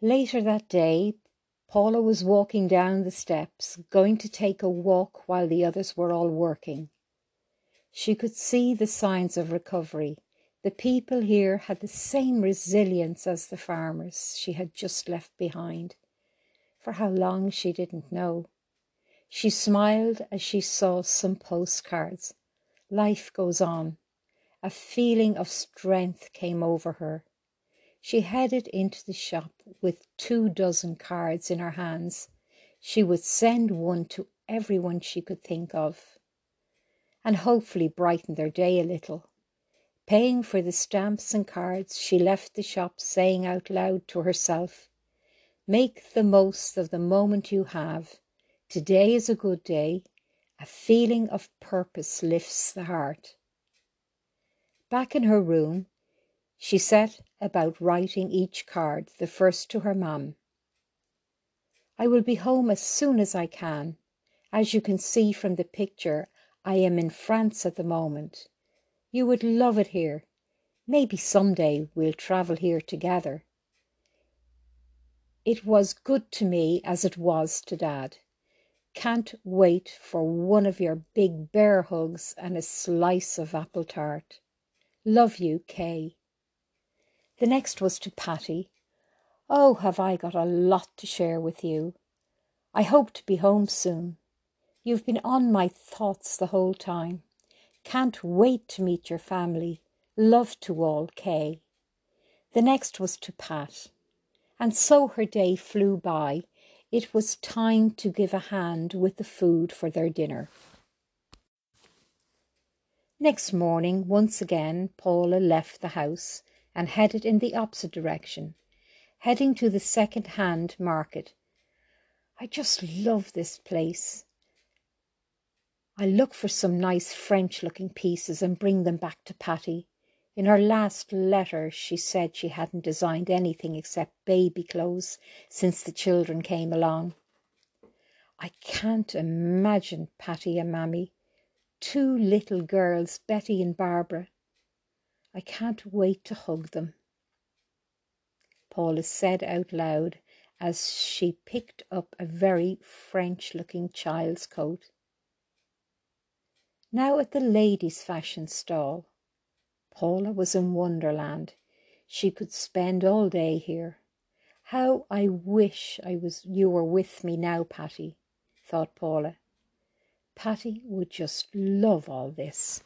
Later that day, Paula was walking down the steps, going to take a walk while the others were all working. She could see the signs of recovery. The people here had the same resilience as the farmers she had just left behind. For how long she didn't know. She smiled as she saw some postcards. Life goes on. A feeling of strength came over her. She headed into the shop with two dozen cards in her hands. She would send one to everyone she could think of and hopefully brighten their day a little. Paying for the stamps and cards, she left the shop saying out loud to herself, Make the most of the moment you have. Today is a good day. A feeling of purpose lifts the heart. Back in her room, she set about writing each card, the first to her mum. I will be home as soon as I can. As you can see from the picture, I am in France at the moment. You would love it here. Maybe someday we'll travel here together. It was good to me as it was to Dad. Can't wait for one of your big bear hugs and a slice of apple tart. Love you, Kay. The next was to Patty. Oh, have I got a lot to share with you. I hope to be home soon. You've been on my thoughts the whole time. Can't wait to meet your family. Love to all, Kay. The next was to Pat. And so her day flew by. It was time to give a hand with the food for their dinner. Next morning, once again, Paula left the house and headed in the opposite direction, heading to the second hand market. I just love this place. I look for some nice French looking pieces and bring them back to Patty. In her last letter, she said she hadn't designed anything except baby clothes since the children came along. I can't imagine Patty and Mammy, two little girls, Betty and Barbara, I can't wait to hug them. Paula said out loud as she picked up a very French looking child's coat. Now at the ladies' fashion stall. Paula was in Wonderland. She could spend all day here. How I wish I was you were with me now, Patty, thought Paula. Patty would just love all this.